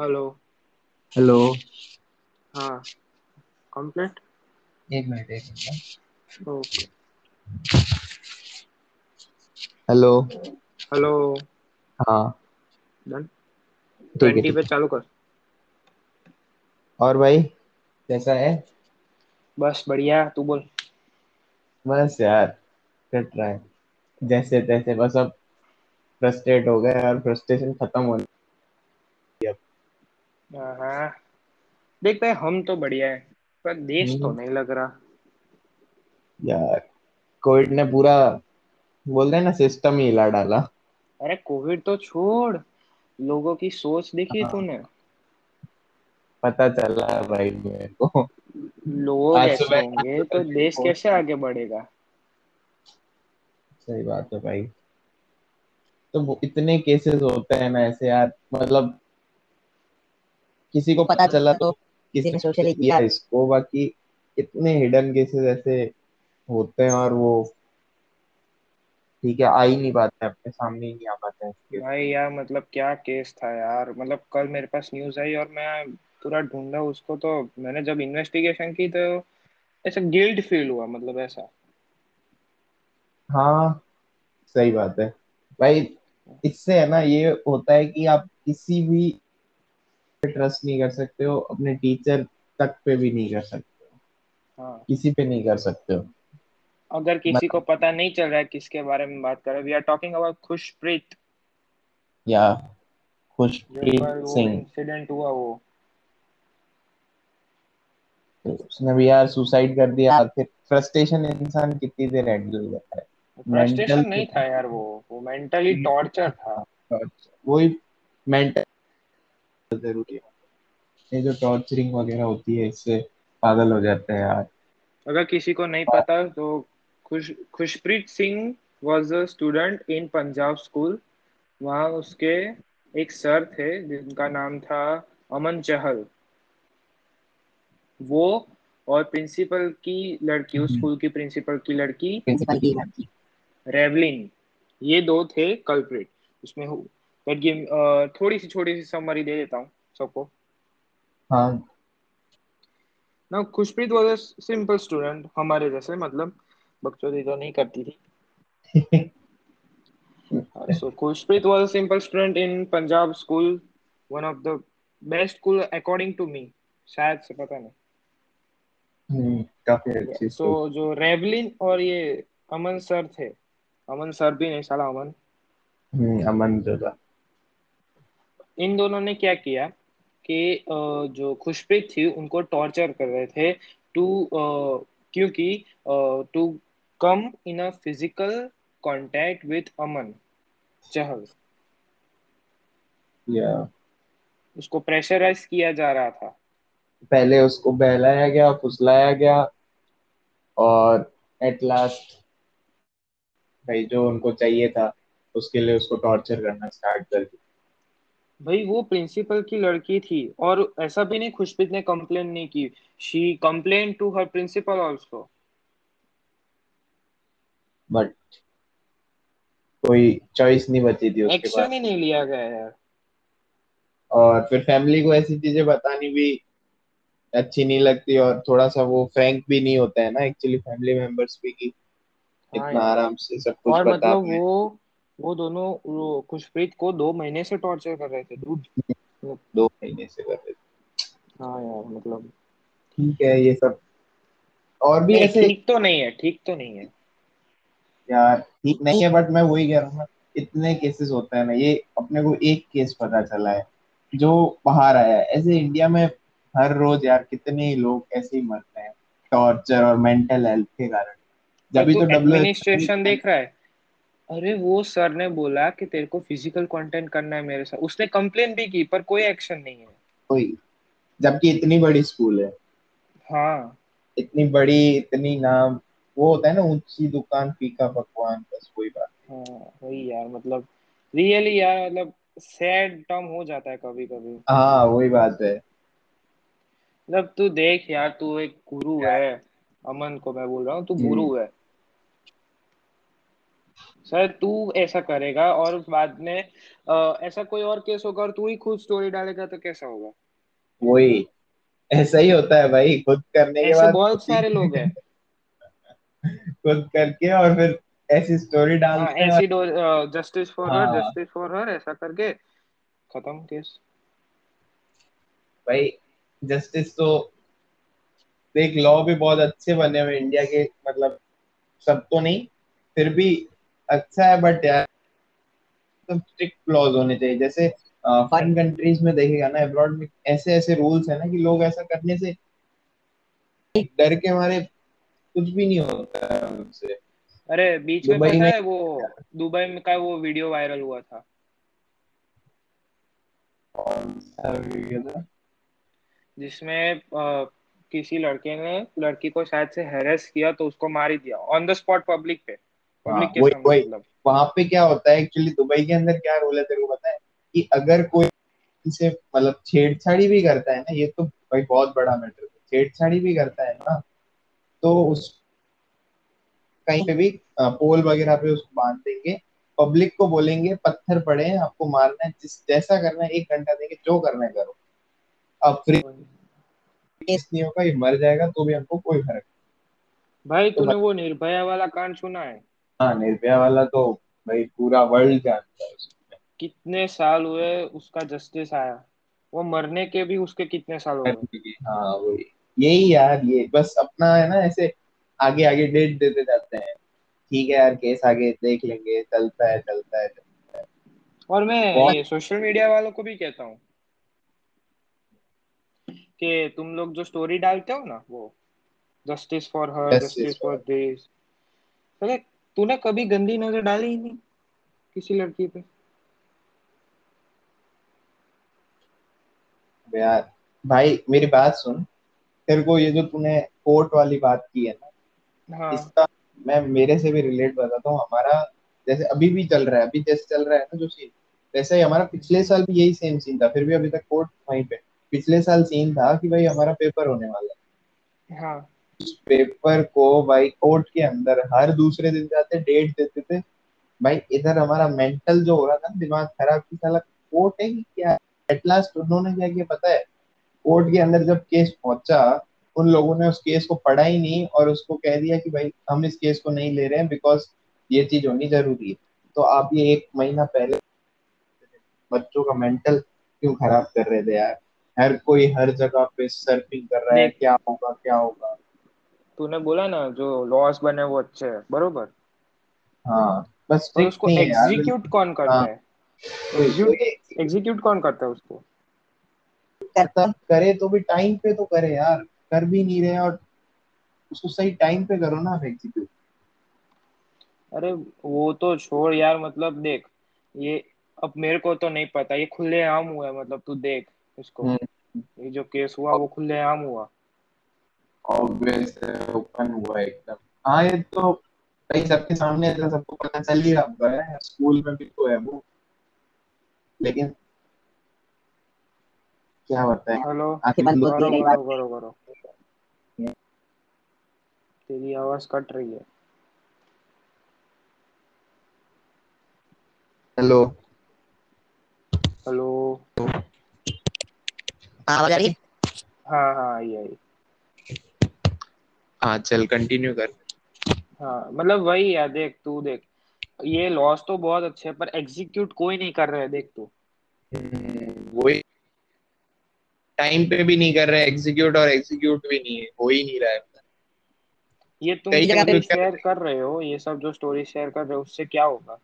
Hello. Hello. हाँ complete? एक minute एक मिनट। ओके। हेलो। हेलो। हाँ। डन। ट्वेंटी पे चालू कर। और भाई कैसा है? बस बढ़िया तू बोल। बस यार कट रहा। है जैसे तैसे बस अब फ्रस्ट्रेट हो गए और फ्रस्ट्रेशन खत्म अब हाँ देखते हैं हम तो बढ़िया है पर देश तो हम्म, नहीं लग रहा। यार कोविड ने पूरा बोलते हैं ना सिस्टम ही हिला डाला। अरे कोविड तो छोड़ लोगों की सोच देखी हाँ। तूने? पता चला भाई मेरे को। लोग आज ऐसे सुबह होंगे तो देश कैसे आगे बढ़ेगा? सही बात है भाई। तो वो इतने केसेस होते हैं ना ऐसे यार मतलब किसी को पता चला तो किसी ने सोचा किया इसको बाकी इतने हिडन केसेस ऐसे होते हैं और वो ठीक है आ ही नहीं पाते अपने सामने ही नहीं आ पाते हैं इसके। भाई यार मतलब क्या केस था यार? मतलब कल मेरे पास न्यूज़ आई और मैं पूरा ढूंढा उसको तो मैंने जब इन्वेस्टिगेशन की तो ऐसा गिल्ट फील हुआ मतलब ऐसा। हाँ सही बात है। भाई इससे है ना ये होता है कि आप किसी भी पे ट्रस्ट नहीं कर सकते हो अपने टीचर तक पे भी नहीं कर सकते हो। हाँ। किसी पे नहीं कर सकते हो। अगर किसी को मतलब पता नहीं चल रहा है किसके बारे में बात कर रहे we are talking about Khushpreet या खुशप्रीत सिंह इंसिडेंट हुआ वो। तो उसने भी यार सुसाइड कर दिया। फिर फ्रस्ट्रेशन इंसान कितनी देर हैंडल करता है। मेंटल फ्रस्ट्रेशन नहीं था यार वो। वो मेंटली टॉर्चर था। वही मेंटल ज़रूरी है। ये जो टॉर्चरिंग वगैरह होती है इससे पागल हो जाते हैं यार। अगर किसी को नहीं पता तो Khush Khushpreet Singh was a student in Punjab school वहाँ उसके एक सर थे जिनका नाम था अमन चहल। वो और प्रिंसिपल की लड़की उस स्कूल की प्रिंसिपल की लड़की प्रिंसिपल की लड़की। रेवलिन ये दो थे कल्प्रिट उसमें बट ये थोड़ी सी छोटी सी समरी दे देता हूँ सबको। हाँ। ना Khushpreet was a simple student हमारे जैसे मतलब बकचोदी तो नहीं करती थी। So Khushpreet was a simple student in Punjab school one of the best school according to me शायद से पता नहीं। हम्म, काफ़ी अच्छी सो स्कूल जो रेवलिन और ये अमन सर थे अमन सर भी नहीं साला अमन। हम्म, अमन जोला इन दोनों ने क्या किया कि जो खुशप्रीत थी उनको टॉर्चर कर रहे थे टू क्योंकि to come in a physical contact with Aman Chahal या उसको प्रेशराइज किया जा रहा था। पहले उसको बहलाया गया फुसलाया गया और एट लास्ट भाई जो उनको चाहिए था उसके लिए उसको टॉर्चर करना स्टार्ट कर दिया। भाई वो प्रिंसिपल की लड़की थी और ऐसा भी नहीं खुशप्रीत ने कंप्लेन नहीं की। She complain to her principal also but कोई चॉइस नहीं बची थी उसके एक्शन ही नहीं लिया गया यार। और फिर फैमिली को ऐसी चीज़ें बतानी भी अच्छी नहीं लगती और थोड़ा सा वो फ्रैंक भी नहीं होता है ना एक्चुअली फैमिली मेंबर्स भी कि हाँ इतना आराम से सब कुछ और मतलब वो वो दोनों वो खुशप्रीत को दो महीने से टॉर्चर कर रहे थे दूध दो महीने से कर रहे थे। हाँ यार मतलब। ठीक है ये सब। और भी ऐसे ठीक तो नहीं है ठीक तो नहीं है। यार ठीक नहीं है बट मैं वही कह रहा हूँ इतने केसेस होते हैं ना ये अपने को एक केस पता चला है जो बाहर आया है। ऐसे इंडिया में हर रोज यार कितने लोग ऐसे ही मरते हैं टॉर्चर और मेंटल हेल्थ के कारण। जब भी तो डब्ल्यू एडमिनिस्ट्रेशन देख रहा है। अरे वो सर ने बोला कि तेरे को फ़िज़िकल कंटेंट करना है मेरे साथ। उसने कंप्लेन भी की पर कोई एक्शन नहीं है। कोई। जबकि इतनी बड़ी स्कूल है। हाँ। इतनी बड़ी इतनी नाम वो होता है ना ऊँची दुकान फीका पकवान बस वही बात। हाँ वही यार मतलब रियली यार मतलब सैड टर्म हो जाता है कभी कभी हाँ वही बात है। मतलब तू देख यार तू एक गुरु है। अमन को मैं बोल रहा हूँ तू गुरु है। सर तू ऐसा करेगा और उस बाद में ऐसा कोई और केस होगा और तू ही खुद स्टोरी डालेगा तो कैसा होगा? वही। ऐसा ही होता है भाई खुद करने के ऐसे बाद बहुत सारे लोग हैं। खुद करके और फिर ऐसी स्टोरी हाँ डालते हैं और ऐसी justice for her justice for her ऐसा करके। खत्म केस। भाई जस्टिस तो देख लॉ भी बहुत अच्छे बने हुए इंडिया के मतलब सब तो नहीं फिर भी अच्छा है बट यार तो स्ट्रिक्ट लॉज होने चाहिए। जैसे फॉरेन कंट्रीज़ में देखेगा ना अब्रॉड में ऐसे ऐसे रूल्स है ना कि लोग ऐसा करने से डर के मारे कुछ भी नहीं होता उनसे। अरे बीच में पता है वो दुबई में का वो वीडियो वायरल हुआ था। जिसमें किसी लड़के ने लड़की को शायद से हैरेस किया तो उसको मार ही दिया ऑन द स्पॉट पब्लिक पे। वही वही मतलब। वहाँ पे क्या होता है एक्चुअली दुबई के अंदर क्या रूल है तेरे को पता है? कि अगर कोई किसी से मतलब छेड़छाड़ी भी करता है ना ये तो भाई बहुत बड़ा मैटर है। छेड़छाड़ी भी करता है ना तो उस कहीं पे भी पोल वगैरह पे उसको बाँध देंगे पब्लिक को बोलेंगे पत्थर पड़े हैं आपको मारना है जिस जैसा करना है एक घंटा देंगे जो करना है करो। अब फ्री केस नहीं होगा ये मर जाएगा तो भी हमको कोई फ़र्क भाई तो तूने वो निर्भया वाला कांड सुना है? हाँ निर्भया वाला तो भाई पूरा वर्ल्ड जानता है उसको कितने साल हुए उसका जस्टिस आया? वो मरने के भी उसके कितने साल हो गए? हाँ वही। यही यार ये बस अपना है ना ऐसे आगे आगे डेट देते जाते हैं। ठीक है यार केस आगे देख लेंगे चलता है चलता है चलता है। और मैं ये सोशल मीडिया वालों को भी कहता हूँ कि तुम लोग जो स्टोरी डालते हो ना वो justice for her justice justice for this अरे तूने कभी गंदी नज़र डाली ही नहीं किसी लड़की पे। यार भाई मेरी बात सुन। तेरे को ये जो तूने कोर्ट वाली बात की है ना हाँ। इसका मैं मेरे से भी रिलेट बताता हूँ। हमारा जैसे अभी भी चल रहा है अभी जैसे चल रहा है ना जो सीन वैसे ही हमारा पिछले साल भी यही सेम सीन था फिर भी अभी तक कोर्ट वहीं पे। पिछले साल सीन था कि भाई हमारा पेपर होने वाला है। हाँ। पेपर को भाई कोर्ट के अंदर हर दूसरे दिन जाते डेट देते थे। भाई इधर हमारा मेंटल जो हो रहा था दिमाग खराब की साला कोर्ट है कि क्या? एट लास्ट उन्होंने क्या किया पता है? कोर्ट के अंदर जब केस पहुँचा उन लोगों ने उस केस को पढ़ा ही नहीं और उसको कह दिया कि भाई हम इस केस को नहीं ले रहे हैं बिकॉज़ ये चीज़ होनी ज़रूरी है। तो आप ये एक महीना पहले बच्चों का मेंटल क्यों खराब कर रहे थे यार? हर कोई हर जगह पे सर्फिंग कर रहा है क्या होगा क्या होगा? तूने बोला ना जो लॉस बने वो अच्छे है बरोबर? हाँ बस स्ट्रिक्ट उसको है एग्जीक्यूट कौन हाँ करता है। एग्जीक्यूट एग्जीक्यूट कौन करता है उसको? करता करे तो भी टाइम पे तो करे यार कर भी नहीं रहे और उसको सही टाइम पे करो ना आप एग्जीक्यूट अरे वो तो छोड़ यार मतलब देख ये अब मेरे को तो नहीं पता ये खुले आम हुआ है मतलब तू देख इसको। हम्म। ये जो केस हुआ वो खुले आम हुआ। ऑब्वियस ओपन हुआ एकदम हाँ ये तो भाई सबके सामने है तो सबको पता चल ही रहा है स्कूल में भी तो है वो। लेकिन क्या होता है हेलो आखिर लोग करो करो करो। तेरी आवाज़ कट रही है। हेलो। हेलो। आवाज़ आ रही है? हाँ हाँ आई आई। हाँ चल कंटिन्यू कर। हाँ मतलब वही यार देख तू देख। ये लॉस तो बहुत अच्छे है पर एग्जीक्यूट कोई नहीं कर रहा है देख तू। हम्म, वही। टाइम पे भी नहीं कर रहे एग्जीक्यूट और एग्जीक्यूट भी नहीं है हो ही नहीं रहा है। ये तुम कई जगह पे शेयर कर रहे हो ये सब जो स्टोरी शेयर कर रहे हो उससे क्या होगा?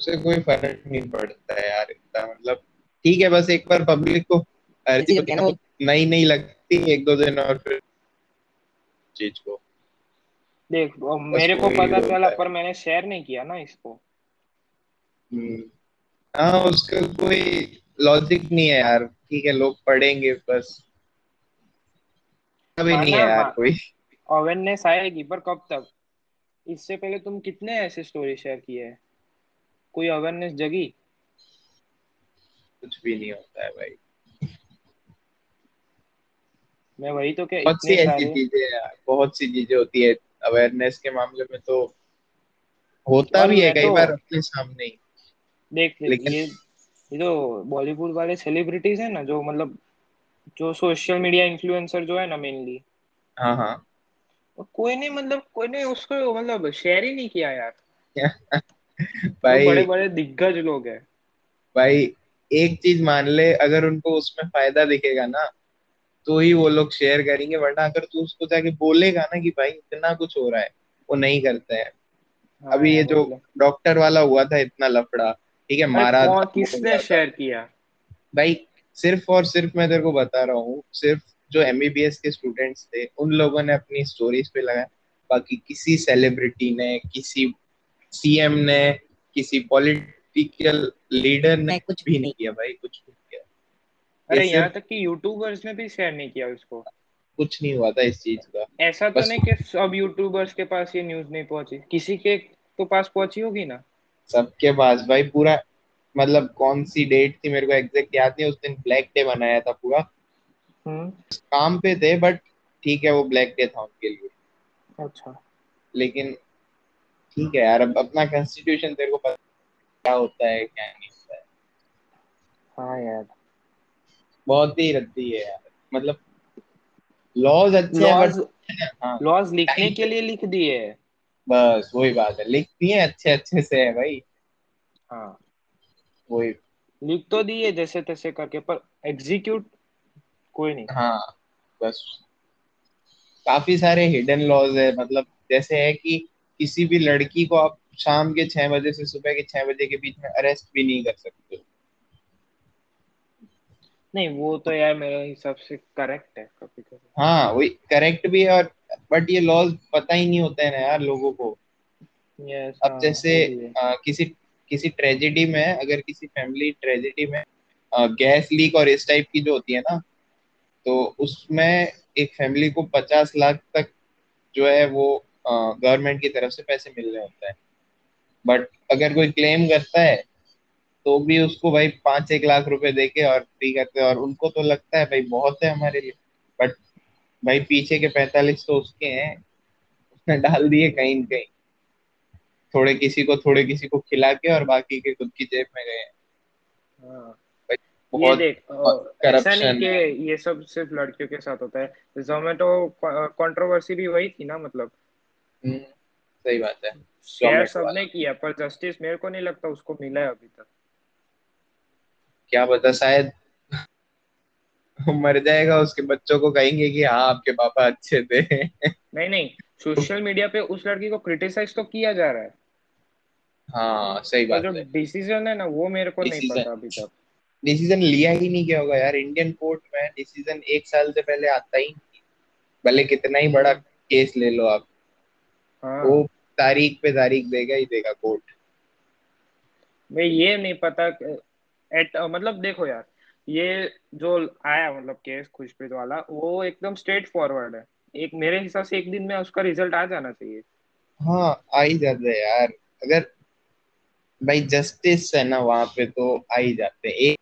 उससे कोई फ़र्क नहीं पड़ता है यार इतना मतलब। ठीक है बस एक बार पब्लिक को है नई नई लगती एक दो दिन और फिर चीज़ को। देख मेरे को पता चला पर मैंने शेयर नहीं किया ना इसको। हम्म, हाँ उसका कोई लॉजिक नहीं है यार। ठीक है लोग पढ़ेंगे बस। अभी नहीं है यार मा, कोई। अवेयरनेस आएगी पर कब तक? इससे पहले तुम कितने ऐसे स्टोरी शेयर किए? हैं कोई अवेयरनेस जगी? कुछ भी नहीं होता है भाई। मैं वही तो क्या बहुत सी ऐसी चीज़ें बहुत सी चीज़ें होती है। अवेयरनेस के मामले में तो होता भी है कई तो बार अपने सामने ही। देख लेकिन ये ये जो बॉलीवुड वाले सेलिब्रिटीज है ना जो मतलब जो सोशल मीडिया इन्फ्लुएंसर जो है ना मेनली हाँ हाँ। कोई नहीं मतलब कोई ने उसको मतलब शेयर ही नहीं किया यार। जो बड़े बड़े दिग्गज लोग हैं। भाई एक चीज़ मान ले अगर उनको उसमें फ़ायदा दिखेगा ना तो ही वो लोग शेयर करेंगे वरना अगर तू उसको जाके बोलेगा ना कि भाई इतना कुछ हो रहा है वो नहीं करते हैं। हाँ अभी ये जो डॉक्टर वाला हुआ था इतना लफड़ा ठीक है अरे मारा किसने शेयर किया? भाई सिर्फ़ और सिर्फ़ मैं तेरे को बता रहा हूँ सिर्फ़ जो एमबीबीएस के स्टूडेंट्स थे उन लोगों ने अपनी स्टोरीज पे लगाया। बाकी किसी सेलिब्रिटी ने किसी सीएम ने किसी पॉलिटिकल लीडर ने कुछ भी नहीं। किया भाई कुछ भी। अरे यहाँ तक कि यूट्यूबर्स ने भी शेयर नहीं किया उसको। कुछ नहीं हुआ था इस चीज़ का। ऐसा तो नहीं कि सब यूट्यूबर्स के पास ये न्यूज़ नहीं पहुँची। किसी के तो पास पहुँची होगी ना? सबके पास। भाई पूरा मतलब कौन सी डेट थी मेरे को एग्जैक्ट याद नहीं उस दिन ब्लैक डे बनाया था पूरा। हम्म। काम पे थे बट ठीक है वो ब्लैक डे था उनके लिए। अच्छा। लेकिन ठीक है यार अब अपना कॉन्स्टिट्यूशन तेरे को पता क्या होता है क्या नहीं होता है। हाँ यार। बहुत ही रद्दी है यार। मतलब लॉज अच्छे हैं लॉज बट हाँ। लॉज लिखने के लिए लिख दिए है। बस वही बात है। लिखती है अच्छे अच्छे से है भाई। हाँ। वही। लिख तो दिए जैसे तैसे करके पर एग्जीक्यूट कोई नहीं। हाँ बस। काफ़ी सारे हिडन लॉज है मतलब जैसे है कि किसी भी लड़की को आप शाम के छह बजे से सुबह के छह बजे के बीच में अरेस्ट भी नहीं कर सकते। नहीं वो तो यार मेरे हिसाब से करेक्ट है कभी कभी हाँ वही करेक्ट भी है और बट ये लॉज पता ही नहीं होते हैं ना यार लोगों को। यस अब हाँ जैसे आ, किसी किसी ट्रेजेडी में अगर किसी फैमिली ट्रेजेडी में आ, गैस लीक और इस टाइप की जो होती है ना तो उसमें एक फैमिली को पचास लाख तक जो है वो गवर्नमेंट की तरफ़ से पैसे मिल रहे होते हैं। बट अगर कोई क्लेम करता है तो भी उसको भाई पाँच एक लाख रुपए देके और फ्री करते और उनको तो लगता है भाई बहुत है हमारे लिए। बट भाई पीछे के पैंतालीस तो उसके हैं। उसने डाल दिए कहीं कहीं। थोड़े किसी को थोड़े किसी को खिला के और बाकी के खुद की जेब में गए हैं। हाँ। ये देख ऐसा नहीं करप्शन कि ये सब सिर्फ़ लड़कियों के साथ होता है। जोमेटो कंट्रोवर्सी भी वही थी ना मतलब। हम्म, सही बात है। शेयर सबने किया पर जस्टिस मेरे को नहीं लगता उसको मिला है अभी तक। क्या पता शायद मर जाएगा उसके बच्चों को कहेंगे कि हाँ आपके पापा अच्छे थे। नहीं नहीं सोशल मीडिया पे उस लड़की को क्रिटिसाइज तो किया जा रहा है। हाँ सही बात जो है। डिसीज़न है ना वो मेरे को नहीं पता अभी तक। डिसीज़न लिया ही नहीं क्या होगा यार। इंडियन कोर्ट में डिसीज़न एक साल से पहले आता ही नहीं। भले कितना ही बड़ा केस ले लो आप। हाँ। वो तारीख पे तारीख देगा ही देगा कोर्ट मैं ये नहीं पता एट मतलब देखो यार ये जो आया मतलब केस खुशप्रीत वाला वो एकदम स्ट्रेट फॉरवर्ड है। एक मेरे हिसाब से एक दिन में उसका रिज़ल्ट आ जाना चाहिए। हाँ आ ही जाता है यार। अगर भाई जस्टिस है ना वहाँ पे तो आ ही जाते हैं। एक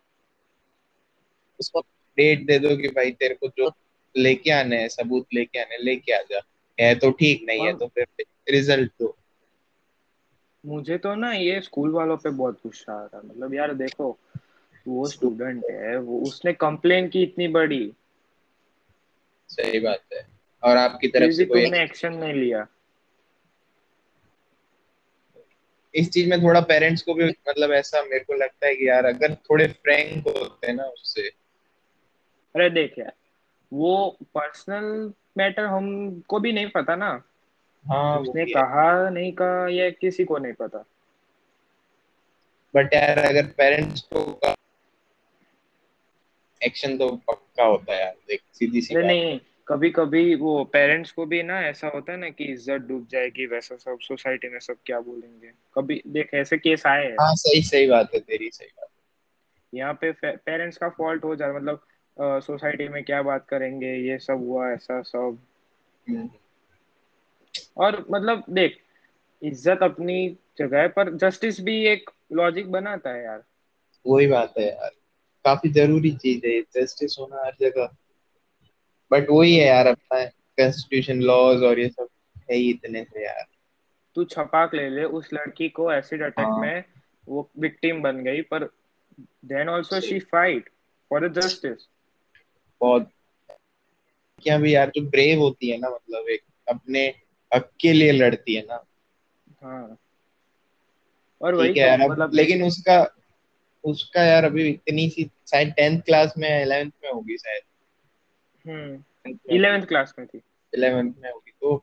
उसको डेट दे दो कि भाई तेरे को जो लेके आने हैं सबूत लेके आने लेके आ जा। है तो ठीक नहीं है तो फिर रिज़ल्ट दो। मुझे तो ना ये स्कूल वालों पे बहुत गुस्सा आ रहा है। मतलब यार देखो वो स्टूडेंट है वो उसने कंप्लेन की इतनी बड़ी। सही बात है। और आपकी तरफ़ से कोई तुमने एक्शन नहीं लिया। इस चीज़ में थोड़ा पेरेंट्स को भी मतलब ऐसा मेरे को लगता है कि यार अगर थोड़े फ्रैंक होते हैं ना उससे। अरे देख यार वो पर्सनल मैटर हमको भी नहीं पता ना। हाँ उसने कहा नहीं कहा ये किसी को नहीं पता। बट यार अगर पेरेंट्स को एक्शन तो पक्का होता है यार देख सीधी सी बात नहीं कभी कभी वो पेरेंट्स को भी ना ऐसा होता है ना कि इज़्ज़त डूब जाएगी वैसा सब सोसाइटी में सब क्या बोलेंगे। कभी देख ऐसे केस आए हैं। हाँ सही सही बात है तेरी सही बात यहाँ पे पेरेंट्स का फॉल्ट हो जाए मतलब सोसाइटी में क्या बात करेंगे ये सब हुआ ऐसा सब। हम्म, और मतलब देख इज़्ज़त अपनी जगह पर जस्टिस भी एक लॉजिक बनाता है यार। वही बात है यार। काफ़ी ज़रूरी चीज़ है जस्टिस होना हर जगह। बट वही है यार अपना कॉन्स्टिट्यूशन लॉज और ये सब है ही इतने से यार। तू छपाक ले ले उस लड़की को एसिड अटैक हाँ। में वो विक्टिम बन गई पर then also she fight for the justice बहुत क्या भी यार जो ब्रेव होती है ना मतलब एक अपने हक के लिए लड़ती है ना। हाँ। और वही है यार तो मतलब लेकिन उसका उसका यार अभी इतनी सी शायद टेंथ क्लास में इलेवेंथ में होगी शायद। हम्म इलेवेंथ क्लास में थी। इलेवेंथ में होगी तो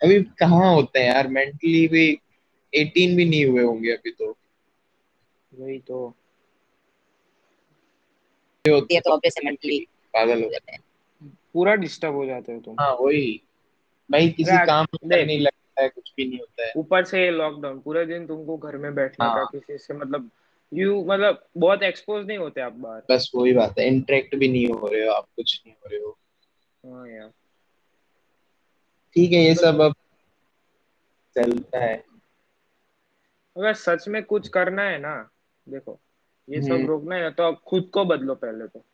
अभी कहाँ होते हैं यार? मेंटली भी एटीन भी नहीं हुए होंगे अभी तो। वही तो। ये होते ये तो तो ऑब्वियस मेंटली पागल हो जाते हैं। पूरा डिस्टर्ब हो जाते हो तुम। हाँ वही। भाई किसी काम में नहीं लगता है कुछ भी नहीं होता है। ऊपर से लॉकडाउन पूरा दिन तुमको घर में बैठने हाँ। का किसी से मतलब यू मतलब बहुत एक्सपोज नहीं होते आप बाहर। बस वही बात है इंटरेक्ट भी नहीं हो रहे हो आप कुछ नहीं हो रहे हो। हाँ यार। ठीक है ये सब अब चलता है। अगर सच में कुछ करना है ना देखो ये सब हम्म। रोकना है ना तो आप खुद को बदलो पहले तो।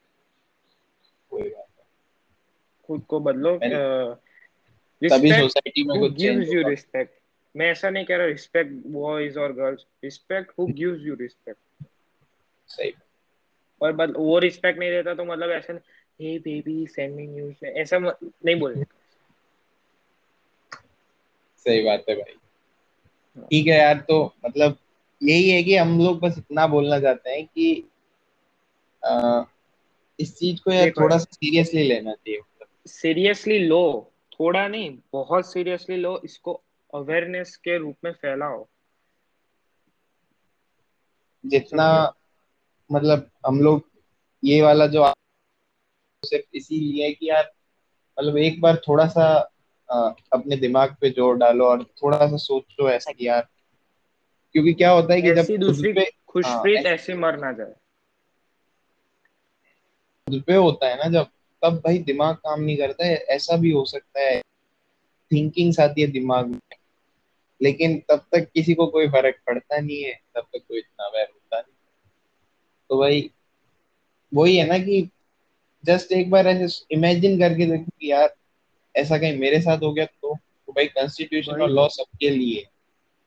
कोई बात खुद को बदलो। तभी सोसाइटी में कुछ चेंज गिव्स यू रिस्पेक्ट मैं ऐसा नहीं कह रहा रिस्पेक्ट बॉयज़ और girls respect who gives you respect सही। और बद, वो रिस्पेक्ट नहीं देता तो मतलब ऐसा hey baby send me news ऐसा नहीं बोले सही बात है भाई। ठीक है यार तो मतलब यही है कि हम लोग बस इतना बोलना चाहते हैं कि आ, इस चीज़ को यार थोड़ा सा सीरियसली लेना चाहिए। सीरियसली लो थोड़ा नहीं बहुत सीरियसली लो इसको अवेयरनेस के रूप में फैलाओ जितना मतलब हम लोग ये वाला जो सिर्फ़ इसीलिए कि यार मतलब एक बार थोड़ा सा आ, अपने दिमाग पे ज़ोर डालो और थोड़ा सा सोचो ऐसा कि यार क्योंकि क्या होता है कि जब दूसरी पे खुशप्रीत हाँ, ऐसे मर ना जाए। खुद पे होता है ना जब तब भाई दिमाग काम नहीं करता है ऐसा भी हो सकता है। थिंकिंग्स आती है दिमाग में। लेकिन तब तक किसी को कोई फ़र्क पड़ता नहीं है तब तक कोई इतना अवेयर होता नहीं। तो भाई वही है ना कि जस्ट एक बार ऐसे इमेजिन करके देखो कि यार ऐसा कहीं मेरे साथ हो गया तो, तो भाई कॉन्स्टिट्यूशन और लॉ सबके लिए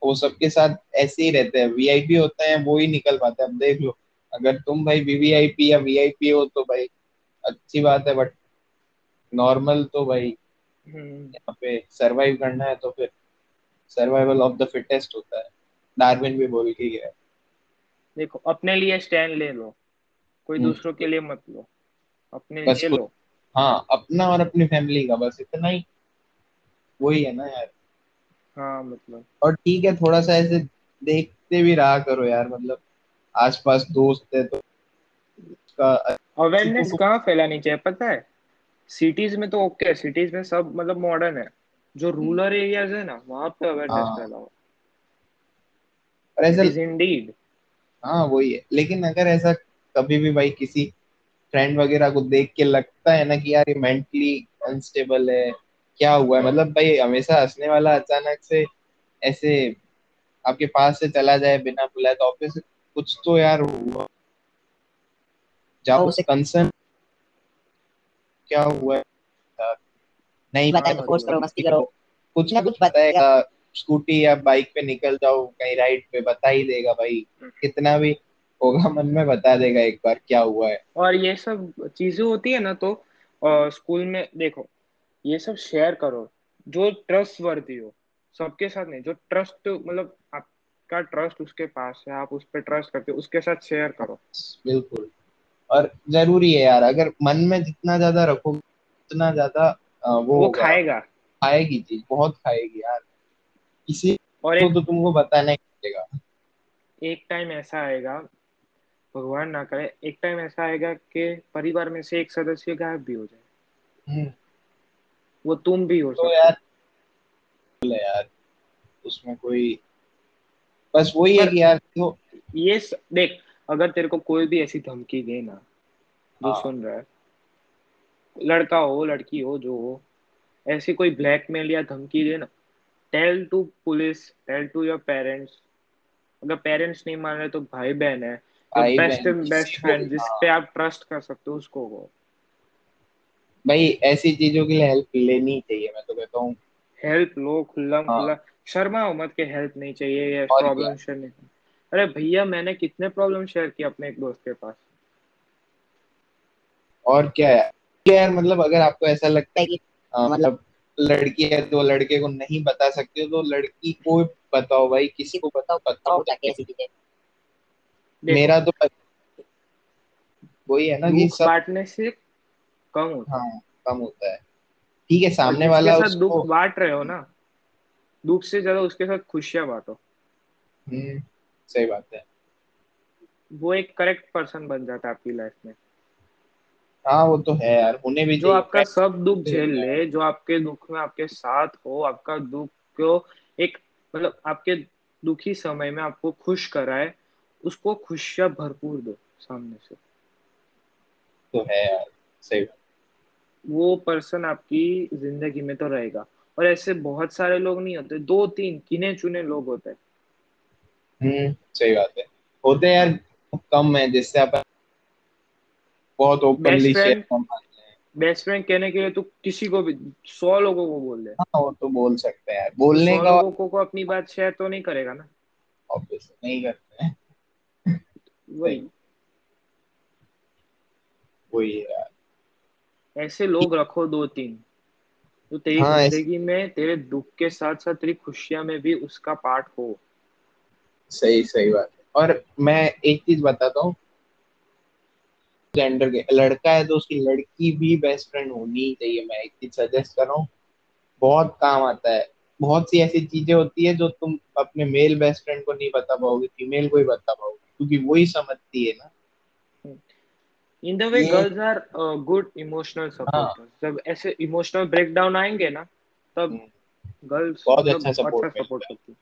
वो सबके साथ ऐसे ही रहते हैं। वीआईपी होते हैं वो ही निकल पाते हैं। अब देख लो अगर तुम भाई वीवीआईपी या वीआईपी हो तो भाई अच्छी बात है बट नॉर्मल तो भाई हम्म, यहाँ पे सरवाइव करना है तो फिर सर्वाइवल ऑफ़ द फिटेस्ट होता है। डार्विन भी बोल के गया देखो अपने लिए स्टैंड ले लो। कोई हम्म। दूसरों के लिए मत लो। अपने लिए लो। हाँ अपना और अपनी फैमिली का बस इतना ही। वही है ना यार। हाँ मतलब। और ठीक है थोड़ा सा ऐसे देखते भी रहा करो यार मतलब आसपास दोस्त है तो उसका अवेयरनेस कहाँ फैलानी चाहिए? पता है सिटीज़ में तो ओके है सिटीज़ में सब मतलब मॉडर्न है। जो रूरल एरियाज़ है ना वहाँ पे अवेयरनेस हाँ। फैलाओ। और ऐसा इंडीड हाँ वही है। लेकिन अगर ऐसा कभी भी भाई किसी फ्रेंड वगैरह को देख के लगता है ना कि यार ये मेंटली अनस्टेबल है क्या हुआ है? मतलब भाई हमेशा हंसने वाला अचानक से ऐसे आपके पास से चला जाए बिना बुलाए तो ऑब्वियस कुछ तो यार हुआ। जाओ तो उसे- कंसर्न क्या हुआ है? नहीं बताए हाँ, तो फोर्स मतलब करो मस्ती करो। कुछ ना कुछ बताएगा। स्कूटी या बाइक पे निकल जाओ कहीं राइड पे बता ही देगा भाई। कितना भी होगा मन में बता देगा एक बार क्या हुआ है। और ये सब चीज़ें होती है ना तो अ, स्कूल में देखो ये सब शेयर करो जो ट्रस्ट वर्दी हो सबके साथ नहीं जो ट्रस्ट मतलब आपका ट्रस्ट उसके पास है आप उस पर ट्रस्ट करते हो उसके साथ शेयर करो। बिल्कुल। और ज़रूरी है यार अगर मन में जितना ज़्यादा रखोगे उतना ज़्यादा वो वो खाएगा। खाएगी चीज़ बहुत खाएगी यार। किसी और एक तो तुमको बताना ही पड़ेगा। एक टाइम ऐसा आएगा भगवान ना करे एक टाइम ऐसा आएगा कि परिवार में से एक सदस्य गायब भी हो जाए। हम्म, वो तुम भी हो तो यार बोले यार उसमें कोई बस वही है कि यार तो ये स, देख अगर तेरे को कोई भी ऐसी धमकी दे ना जो हाँ। सुन रहा है लड़का हो लड़की हो जो हो ऐसी कोई ब्लैकमेल या धमकी दे ना tell to police tell to your parents अगर पेरेंट्स नहीं मान रहे तो भाई बहन है। तो बेस्ट बेस्ट फ्रेंड जिस। पे आप ट्रस्ट कर सकते हो उसको हो भाई ऐसी चीज़ों के लिए हेल्प लेनी चाहिए मैं तो कहता हूँ। हेल्प लो खुल्ला हाँ। खुल्ला शर्मा मत के हेल्प नहीं चाहिए ये प्रॉब्लम शेयर नहीं अरे भैया मैंने कितने प्रॉब्लम शेयर किए अपने एक दोस्त के पास? और क्या है? क्या है मतलब अगर आपको ऐसा लगता है कि आ, मतलब लड़की है तो लड़के को नहीं बता सकते हो तो लड़की को बताओ भाई किसी को बताओ बताओ चीज़ें। मेरा तो वही है ना कि सबसे कम होता हाँ। कम होता है। ठीक है सामने वाला उसको दुख बांट रहे हो ना दुख से ज़्यादा उसके साथ खुशियाँ बांटो। हम्म सही बात है। वो एक करेक्ट पर्सन बन जाता है आपकी लाइफ में। हाँ वो तो है यार होने भी जो आपका सब दुख झेल ले जो आपके दुख में आपके साथ हो आपका दुख को एक मतलब आपके दुखी समय में आपको खुश कराए उसको खुशियाँ भरपूर दो सामने से। तो है यार सही वो पर्सन आपकी ज़िंदगी में तो रहेगा। और ऐसे बहुत सारे लोग नहीं होते दो तीन गिने चुने लोग होते हैं। हम्म सही बात है। होते यार कम है जिससे आप बहुत ओपनली शेयर बेस्ट फ्रेंड कहने के लिए तो किसी को भी सौ लोगों को बोल दे। हाँ वो तो बोल सकते हैं। बोलने का लोगों को अपनी बात शेयर तो नहीं करेगा ना। ऑब्वियसली नहीं करते हैं। वही। वही यार। ऐसे लोग रखो दो तीन। तो तेरी हाँ, ज़िंदगी में तेरे दुख के साथ साथ तेरी खुशियाँ में भी उसका पार्ट हो। सही सही बात है। और मैं एक चीज़ बताता हूँ। जेंडर के लड़का है तो उसकी लड़की भी बेस्ट फ्रेंड होनी चाहिए मैं एक चीज़ सजेस्ट कर रहा हूँ। बहुत काम आता है। बहुत सी ऐसी चीज़ें होती है जो तुम अपने मेल बेस्ट फ्रेंड को नहीं बता पाओगे फीमेल को ही बता पाओगे क्योंकि वो ही समझती है ना। In the way girls are good emotional supporters जब ऐसे इमोशनल ब्रेकडाउन आएँगे ना तब गर्ल्स हम्म। बहुत अच्छा सपोर्ट सपोर्ट करती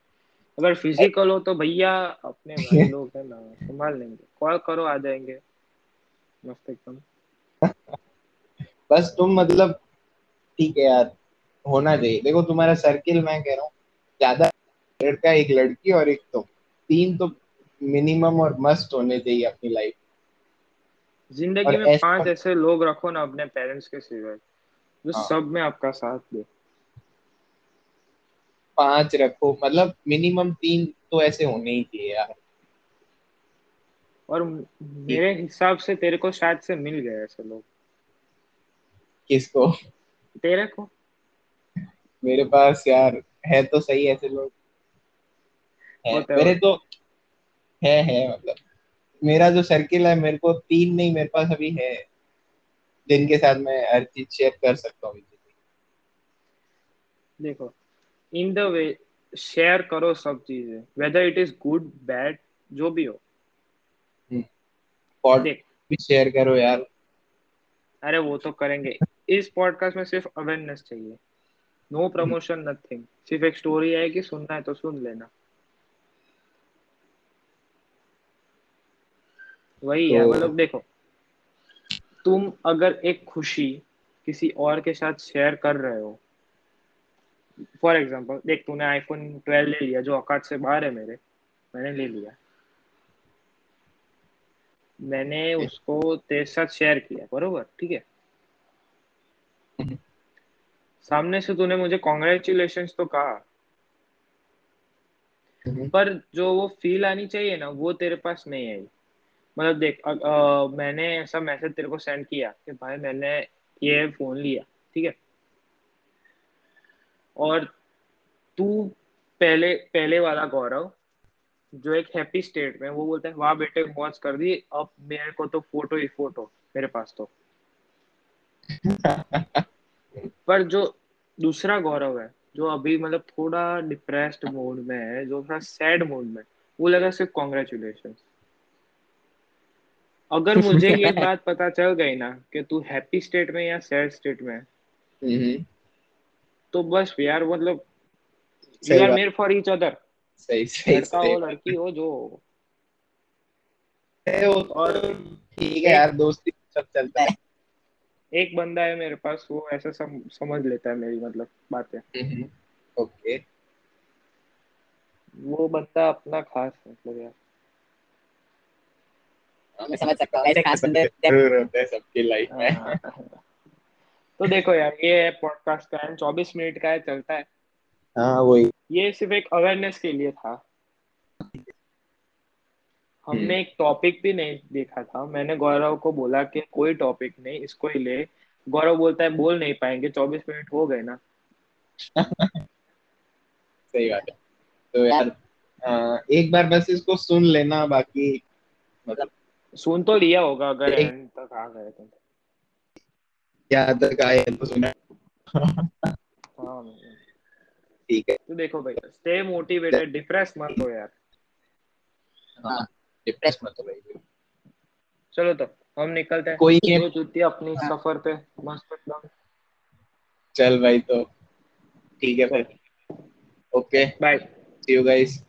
अगर फ़िज़िकल हो तो भैया अपने भाई लोग है ना संभाल लेंगे। कॉल करो आ जाएँगे। मस्त एकदम. बस तुम मतलब ठीक है यार होना चाहिए. देखो तुम्हारा सर्किल मैं कह रहा हूँ ज़्यादा लड़का एक लड़की और एक तो तीन तो मिनिमम और मस्ट होने चाहिए अपनी लाइफ ज़िंदगी में पाँच ऐसे लोग रखो ना अपने पेरेंट्स के सिवाय जो हाँ। सब में आपका साथ दे। पाँच रखो. मतलब मिनिमम तीन तो ऐसे होने ही चाहिए यार. और मेरे हिसाब से तेरे को शायद से मिल गए ऐसे लोग। किसको? तेरे को। मेरे पास यार है तो सही ऐसे लोग। है मेरे तो है। है मतलब। मेरा जो सर्किल है मेरे को तीन नहीं मेरे पास अभी है। जिनके साथ मैं हर चीज़ शेयर कर सकता हूँ देखो इन द वे शेयर करो सब चीज़ें। Whether it is good bad जो भी हो। देख भी शेयर करो यार। अरे वो तो करेंगे। इस पॉडकास्ट में सिर्फ़ अवेयरनेस चाहिए। नो प्रमोशन नथिंग सिर्फ़ एक स्टोरी है कि सुनना है तो सुन लेना। वही तो... है मतलब देखो तुम अगर एक खुशी किसी और के साथ शेयर कर रहे हो फॉर एग्ज़ाम्पल देख तूने आईफोन 12 ले लिया जो औकात से बाहर है मेरे मैंने ले लिया। मैंने उसको तेरे साथ शेयर किया बरोबर? ठीक है? हम्म। सामने से तूने मुझे कॉन्ग्रेचुलेशन तो कहा। हम्म। पर जो वो फील आनी चाहिए ना वो तेरे पास नहीं आई। मतलब देख आ, आ, मैंने ऐसा मैसेज तेरे को सेंड किया कि भाई मैंने ये फ़ोन लिया ठीक है? और तू पहले पहले वाला गौरव जो एक हैप्पी स्टेट में वो बोलता है वाह बेटे मौज कर दी अब मेरे को तो फ़ोटो ही फ़ोटो मेरे पास तो. पर जो दूसरा गौरव है जो अभी मतलब थोड़ा डिप्रेस्ड मोड में है जो थोड़ा सैड मोड में वो लगा सिर्फ़ कॉन्ग्रेचुलेशन अगर मुझे ये बात पता चल गई ना कि तू हैप्पी स्टेट में या सैड स्टेट में हम्म। तो बस यार मतलब you are made for each other सही सही लड़का हो लड़की हो जो। है वो और ठीक है यार दोस्ती सब चलता है। एक बंदा है मेरे पास वो ऐसा सम, समझ लेता है मेरी मतलब बातें। Hmm, okay. वो बंदा अपना खास मतलब यार। हाँ, मैं समझ सकता हूँ ऐसे खास बंदे ज़रूर होते हैं सबकी लाइफ में। हाँ, हाँ, तो देखो यार ये पॉडकास्ट का चौबीस मिनट का है चलता है। हाँ वही। ये सिर्फ़ एक अवेयरनेस के लिए था। हमने हम्म। एक टॉपिक भी नहीं देखा था। मैंने गौरव को बोला कि कोई टॉपिक नहीं इसको ही ले। गौरव बोलता है बोल नहीं पाएँगे चौबीस मिनट हो गए ना। सही बात है। तो यार आ, एक बार बस इसको सुन लेना बाकी मतलब सुन तो लिया होगा अगर एक- तक आ गए तो। क्या तक आए तो सुना। हाँ ठीक है। तो देखो भाई स्टे मोटिवेटेड डिप्रेस मत हो यार। हाँ डिप्रेस मत हो भाई। चलो तो हम निकलते हैं। कोई नहीं। जूती अपनी हाँ। सफ़र पे मस्त एकदम। चल भाई तो ठीक है फिर। Okay. Bye see you guys